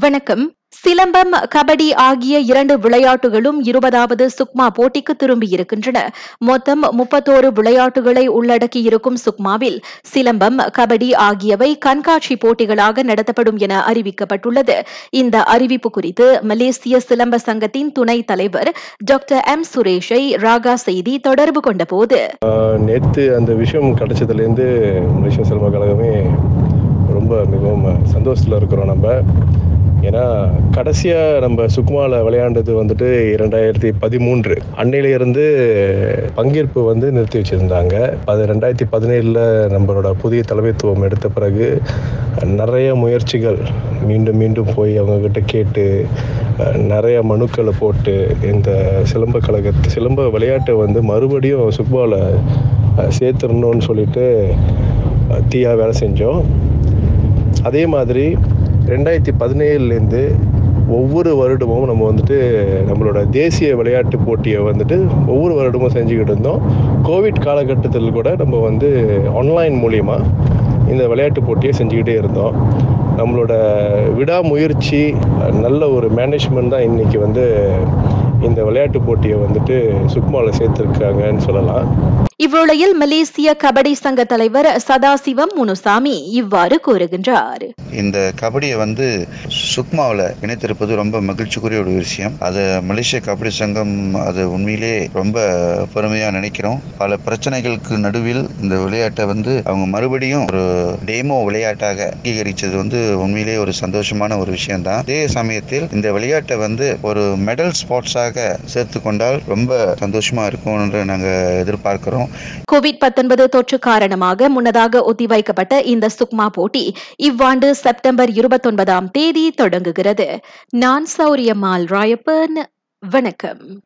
வணக்கம். சிலம்பம் கபடி ஆகிய இரண்டு விளையாட்டுகளும் இருபதாவது சுக்மா போட்டிக்கு திரும்பியிருக்கின்றன. மொத்தம் முப்பத்தோரு விளையாட்டுகளை உள்ளடக்கியிருக்கும் சுக்மாவில் சிலம்பம் கபடி ஆகியவை கண்காட்சி போட்டிகளாக நடத்தப்படும் என அறிவிக்கப்பட்டுள்ளது. இந்த அறிவிப்பு குறித்து மலேசிய சிலம்ப சங்கத்தின் துணைத் தலைவர் டாக்டர் எம். சுரேஷை ராகா செய்தி தொடர்பு கொண்டபோது நேற்று அந்த விஷயம் கிடைச்சதுலேருந்து மலேசிய சிலம்ப கழகமே ரொம்ப மிகவும் சந்தோஷத்தில் இருக்கிறோம் நம்ம. ஏன்னா கடைசியாக நம்ம சுக்குமாவில் விளையாண்டது வந்துட்டு இரண்டாயிரத்தி பதிமூன்று. அன்னையிலிருந்து பங்கேற்பு வந்து நிறுத்தி வச்சுருந்தாங்க. அது ரெண்டாயிரத்தி பதினேழில் நம்மளோட புதிய தலைமைத்துவம் எடுத்த பிறகு நிறைய முயற்சிகள் மீண்டும் மீண்டும் போய் அவங்கக்கிட்ட கேட்டு நிறைய மனுக்களை போட்டு இந்த சிலம்ப கழகத்தை சிலம்ப விளையாட்டை வந்து மறுபடியும் சுக்பாவில் சேர்த்துடணும்னு சொல்லிட்டு தீயாக வேலை செஞ்சோம். அதே மாதிரி ரெண்டாயிரத்தி பதினேழுலேருந்து ஒவ்வொரு வருடமும் நம்ம வந்துட்டு நம்மளோட தேசிய விளையாட்டு போட்டியை வந்துட்டு ஒவ்வொரு வருடமும் செஞ்சுக்கிட்டு இருந்தோம். கோவிட் காலகட்டத்தில் கூட நம்ம வந்து ஆன்லைன் மூலிமா இந்த விளையாட்டு போட்டியை செஞ்சுக்கிட்டே இருந்தோம். நம்மளோட விடாமுயற்சி நல்ல ஒரு மேனேஜ்மெண்ட் தான் இன்றைக்கி வந்து இந்த விளையாட்டு போட்டியை வந்துட்டு சுக்மாவில் சேர்த்துருக்காங்கன்னு சொல்லலாம். இவ்வேளையில் மலேசிய கபடி சங்க தலைவர் சதாசிவம் முனுசாமி இவ்வாறு கூறுகின்றார். இந்த கபடியை வந்து சுக்மாவில் இணைத்திருப்பது ரொம்ப மகிழ்ச்சிக்குரிய ஒரு விஷயம். அது மலேசிய கபடி சங்கம் அது உண்மையிலே ரொம்ப பெருமையாக நினைக்கிறோம். பல பிரச்சனைகளுக்கு நடுவில் இந்த விளையாட்டை வந்து அவங்க மறுபடியும் ஒரு டேமோ விளையாட்டாக அங்கீகரித்தது வந்து உண்மையிலே ஒரு சந்தோஷமான ஒரு விஷயம் தான் அதே சமயத்தில் இந்த விளையாட்டை வந்து ஒரு மெடல் ஸ்போர்ட்ஸாக சேர்த்து கொண்டால் ரொம்ப சந்தோஷமா இருக்கும் நாங்கள் எதிர்பார்க்கிறோம். கோவிட் 19 தொற்று காரணமாக முன்னதாக ஒத்திவைக்கப்பட்ட இந்த சுக்மா போட்டி இவ்வாண்டு செப்டம்பர் இருபத்தொன்பதாம் தேதி தொடங்குகிறது. நான் சௌரியம்மாள் ராயப்பன் வணக்கம்.